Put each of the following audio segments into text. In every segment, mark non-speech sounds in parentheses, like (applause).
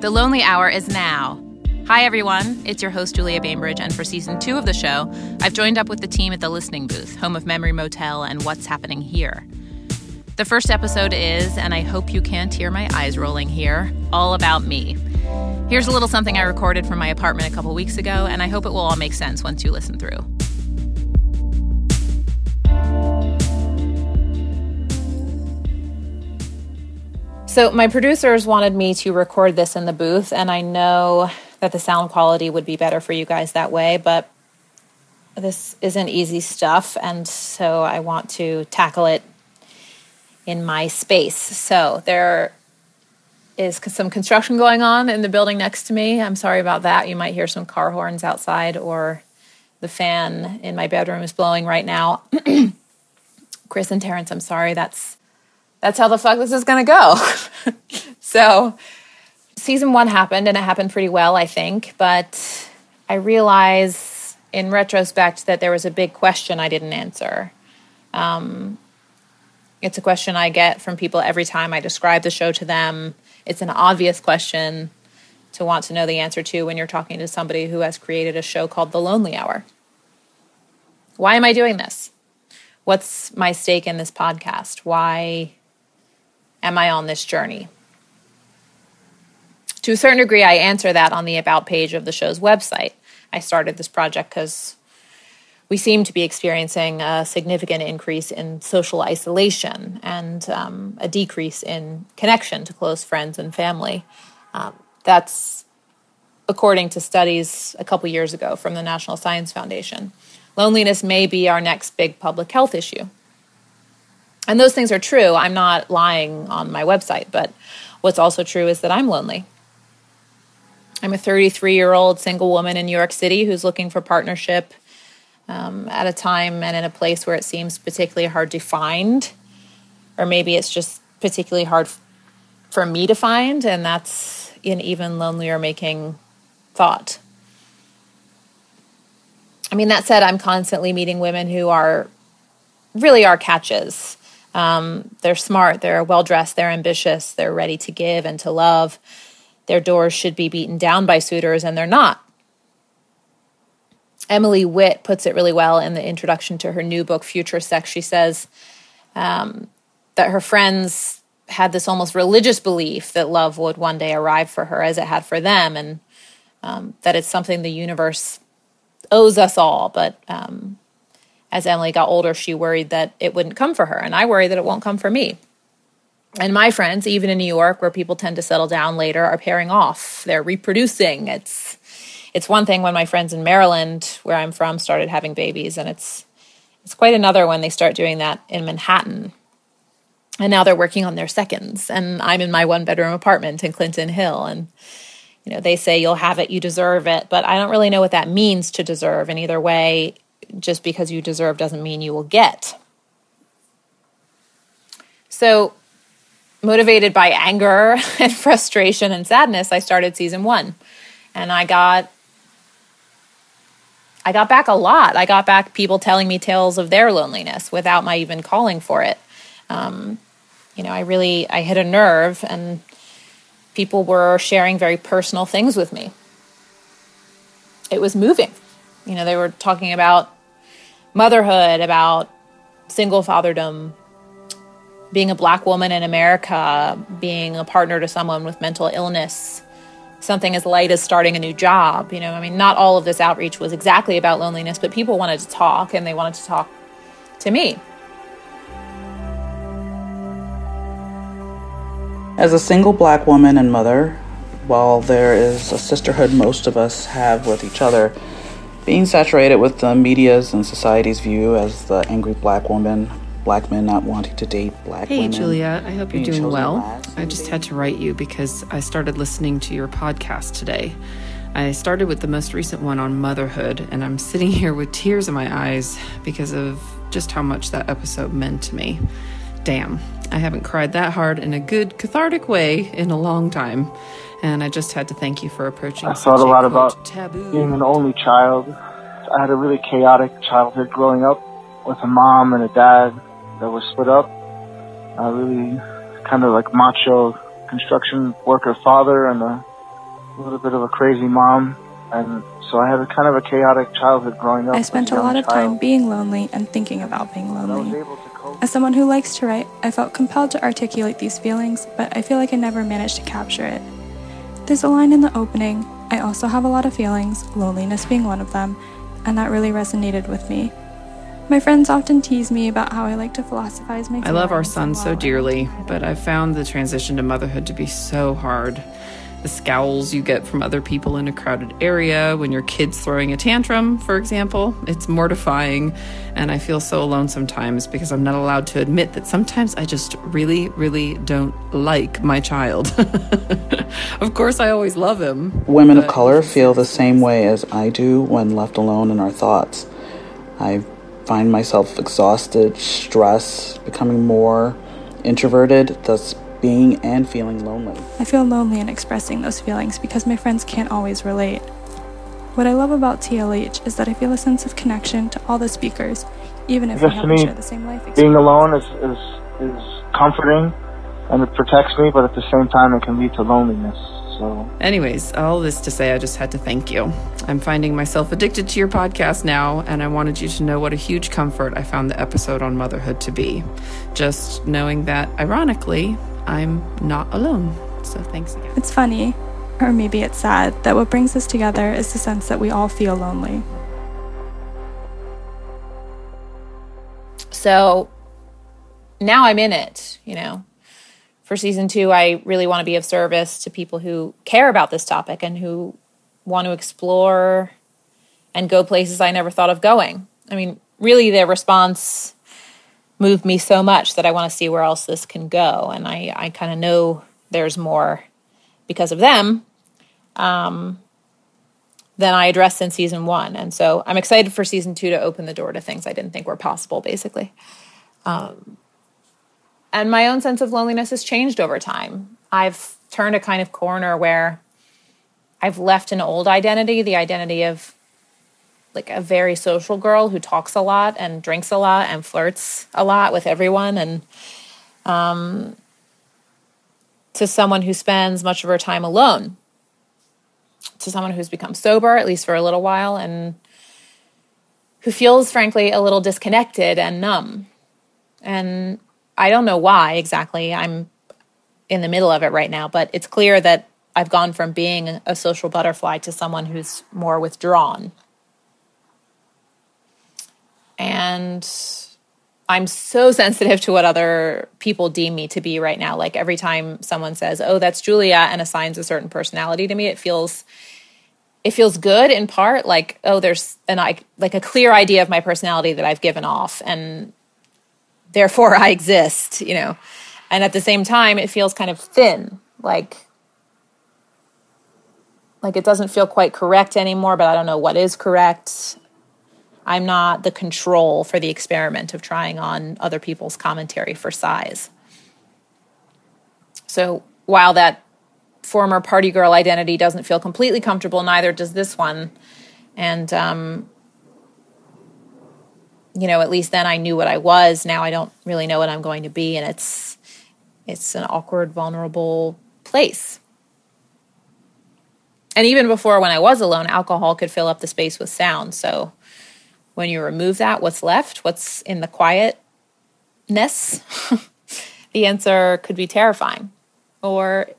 The Lonely Hour is now. Hi, everyone. It's your host, Julia Bainbridge, and for season two of the show, I've joined up with the team at the Listening Booth, home of Memory Motel and What's Happening Here. The first episode is, and I hope you can't hear my eyes rolling here, all about me. Here's a little something I recorded from my apartment a couple weeks ago, and I hope it will all make sense once you listen through. So, my producers wanted me to record this in the booth, and I know that the sound quality would be better for you guys that way, but this isn't easy stuff, and so I want to tackle it in my space. So, there is some construction going on in the building next to me. I'm sorry about that. You might hear some car horns outside, or the fan in my bedroom is blowing right now. (clears throat) Chris and Terrence, I'm sorry. That's that's how the fuck this is gonna go. (laughs) so season one happened and it happened pretty well, I think. But I realize in retrospect that there was a big question I didn't answer. Um, it's a question I get from people every time I describe the show to them. It's an obvious question to want to know the answer to when you're talking to somebody who has created a show called The Lonely Hour. Why am I doing this? What's my stake in this podcast? Why am I on this journey? to a certain degree, I answer that on the About page of the show's website. I started this project because we seem to be experiencing a significant increase in social isolation and um, a decrease in connection to close friends and family. Um, that's according to studies a couple years ago from the National Science Foundation. Loneliness may be our next big public health issue. And those things are true. I'm not lying on my website, but what's also true is that I'm lonely. I'm a 33 year old single woman in New York City who's looking for partnership um, at a time and in a place where it seems particularly hard to find, or maybe it's just particularly hard for me to find, and that's an even lonelier making thought. I mean, that said, I'm constantly meeting women who are really are catches. Um, they're smart, they're well dressed, they're ambitious, they're ready to give and to love their doors should be beaten down by suitors, and they're not. Emily Witt puts it really well in the introduction to her new book, Future Sex. She says um, that her friends had this almost religious belief that love would one day arrive for her as it had for them, and um, that it's something the universe owes us all. But um, as Emily got older, she worried that it wouldn't come for her, and I worry that it won't come for me and my friends, even in New York, where people tend to settle down later, are pairing off. They're reproducing. It's it's one thing when my friends in Maryland, where I'm from, started having babies, and it's it's quite another when they start doing that in Manhattan. And now they're working on their seconds, and I'm in my one bedroom apartment in Clinton Hill, and you know they say you'll have it, you deserve it, but I don't really know what that means to deserve. And either way, just because you deserve doesn't mean you will get. So motivated by anger (laughs) and frustration and sadness, I started season one. And I got I got back a lot. I got back people telling me tales of their loneliness without my even calling for it. Um, you know, I really I hit a nerve, and people were sharing very personal things with me. It was moving. You know, they were talking about motherhood, about single fatherdom, being a black woman in America, being a partner to someone with mental illness, something as light as starting a new job. You know, I mean, not all of this outreach was exactly about loneliness, but people wanted to talk and they wanted to talk to me. As a single black woman and mother, while there is a sisterhood most of us have with each other, being saturated with the media's and society's view as the angry black woman black men not wanting to date black hey, women. Hey, Julia. I hope you're doing well. I just had to write you because I started listening to your podcast today. I started with the most recent one on motherhood, and I'm sitting (laughs) here with tears in my eyes because of just how much that episode meant to me. Damn, I haven't cried that hard in a good, cathartic way in a long time. And I just had to thank you for approaching. I thought a lot about taboo. being an only child. I had a really chaotic childhood growing up with a mom and a dad that was split up. A really kind of like macho construction worker father and a a little bit of a crazy mom, and so I had a kind of a chaotic childhood growing up. I spent a, a lot of time being lonely and thinking about being lonely. As someone who likes to write, I felt compelled to articulate these feelings, but I feel like I never managed to capture it. There's a line in the opening I also have a lot of feelings, loneliness being one of them, and that really resonated with me. My friends often tease me about how I like to philosophize my I love our son so dearly, but I've found the transition to motherhood to be so hard. The scowls you get from other people in a crowded area when your kid's throwing a tantrum, for example, it's mortifying. And I feel so alone sometimes because I'm not allowed to admit that sometimes I just really, really don't like my child. (laughs) of course, I always love him. Women of color feel the same way as I do when left alone in our thoughts. I find myself exhausted, stressed, becoming more introverted, thus being and feeling lonely. I feel lonely in expressing those feelings because my friends can't always relate. What I love about TLH is that I feel a sense of connection to all the speakers, even if we don't share the same life experience. Being alone is, is, is comforting and it protects me, but at the same time, it can lead to loneliness. So, anyways, all this to say, I just had to thank you. I'm finding myself addicted to your podcast now, and I wanted you to know what a huge comfort I found the episode on motherhood to be. Just knowing that, ironically, I'm not alone. So thanks again. It's funny, or maybe it's sad, that what brings us together is the sense that we all feel lonely. So now I'm in it, you know for season two, I really want to be of service to people who care about this topic and who want to explore and go places I never thought of going. I mean, really, their response moved me so much that I want to see where else this can go. And I, I kind of know there's more because of them um, than I addressed in season one. And so I'm excited for season two to open the door to things I didn't think were possible, basically. Um, and my own sense of loneliness has changed over time. I've turned a kind of corner where I've left an old identity, the identity of like a very social girl who talks a lot and drinks a lot and flirts a lot with everyone and um, to someone who spends much of her time alone to someone who's become sober at least for a little while and who feels frankly a little disconnected and numb and I don't know why exactly. I'm in the middle of it right now, but it's clear that I've gone from being a social butterfly to someone who's more withdrawn. And I'm so (laughs) sensitive to what other people deem me to be right now. Like every time someone says, "Oh, that's Julia," and assigns a certain personality to me, it feels it feels good in part like, "Oh, there's an I, like a clear idea of my personality that I've given off." And therefore I exist, you know. And at the same time, it feels kind of thin, like like it doesn't feel quite correct anymore, but I don't know what is correct. I'm not the control for the experiment of trying on other people's commentary for size. So while that former party girl identity doesn't feel completely comfortable, neither does this one. And um, you know, at least then I knew what I was. Now I don't really know what I'm going to be, and it's it's an awkward, vulnerable place. And even before when I was alone, alcohol could fill up the space with sound. So when you remove that, what's left? What's in the quietness? (laughs) the answer could be terrifying, or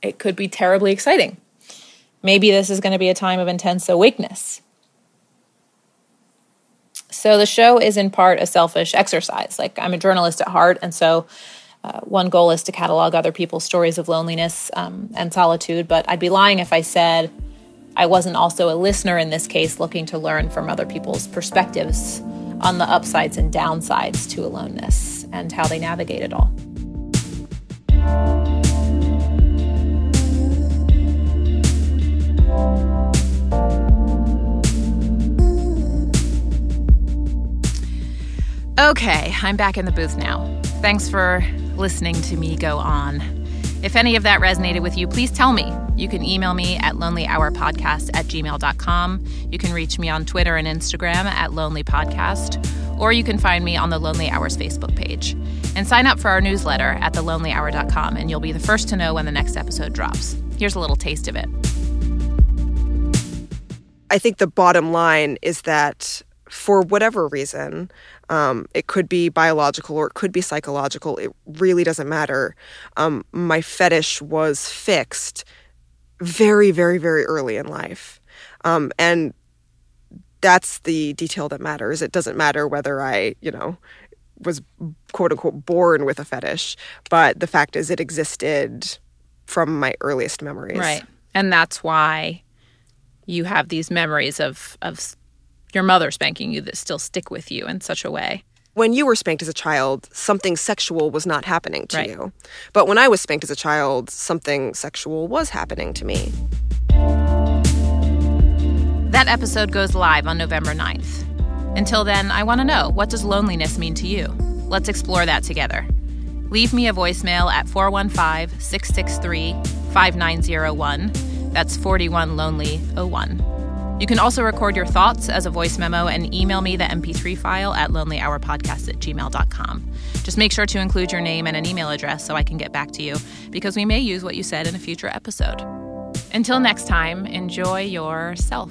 it could be terribly exciting. Maybe this is going to be a time of intense awakeness so the show is in part a selfish exercise. Like I'm a journalist at heart, and so uh, one goal is to catalog other people's stories of loneliness um, and solitude. But I'd be lying if I said I wasn't also a listener in this case, looking to learn from other people's perspectives on the upsides and downsides to aloneness and how they navigate it all. Okay, I'm back in the booth now. Thanks for listening to me go on. If any of that resonated with you, please tell me. You can email me at lonelyhourpodcast at gmail.com. You can reach me on Twitter and Instagram at lonelypodcast, or you can find me on the Lonely Hours Facebook page. And sign up for our newsletter at thelonelyhour.com, and you'll be the first to know when the next episode drops. Here's a little taste of it. I think the bottom line is that for whatever reason, um, it could be biological or it could be psychological. It really doesn't matter. Um, my fetish was fixed very, very, very early in life. Um, and that's the detail that matters. It doesn't matter whether I, you know, was quote unquote born with a fetish, but the fact is it existed from my earliest memories. Right. And that's why you have these memories of of your mother spanking you that still stick with you in such a way. When you were spanked as a child, something sexual was not happening to right. you. But when I was spanked as a child, something sexual was happening to me. That episode goes live on November 9th. Until then, I want to know what does loneliness mean to you? Let's explore that together. Leave me a voicemail at 415 663 5901. That's 41 Lonely 01. You can also record your thoughts as a voice memo and email me the MP3 file at lonelyhourpodcast at gmail.com. Just make sure to include your name and an email address so I can get back to you because we may use what you said in a future episode. Until next time, enjoy yourself.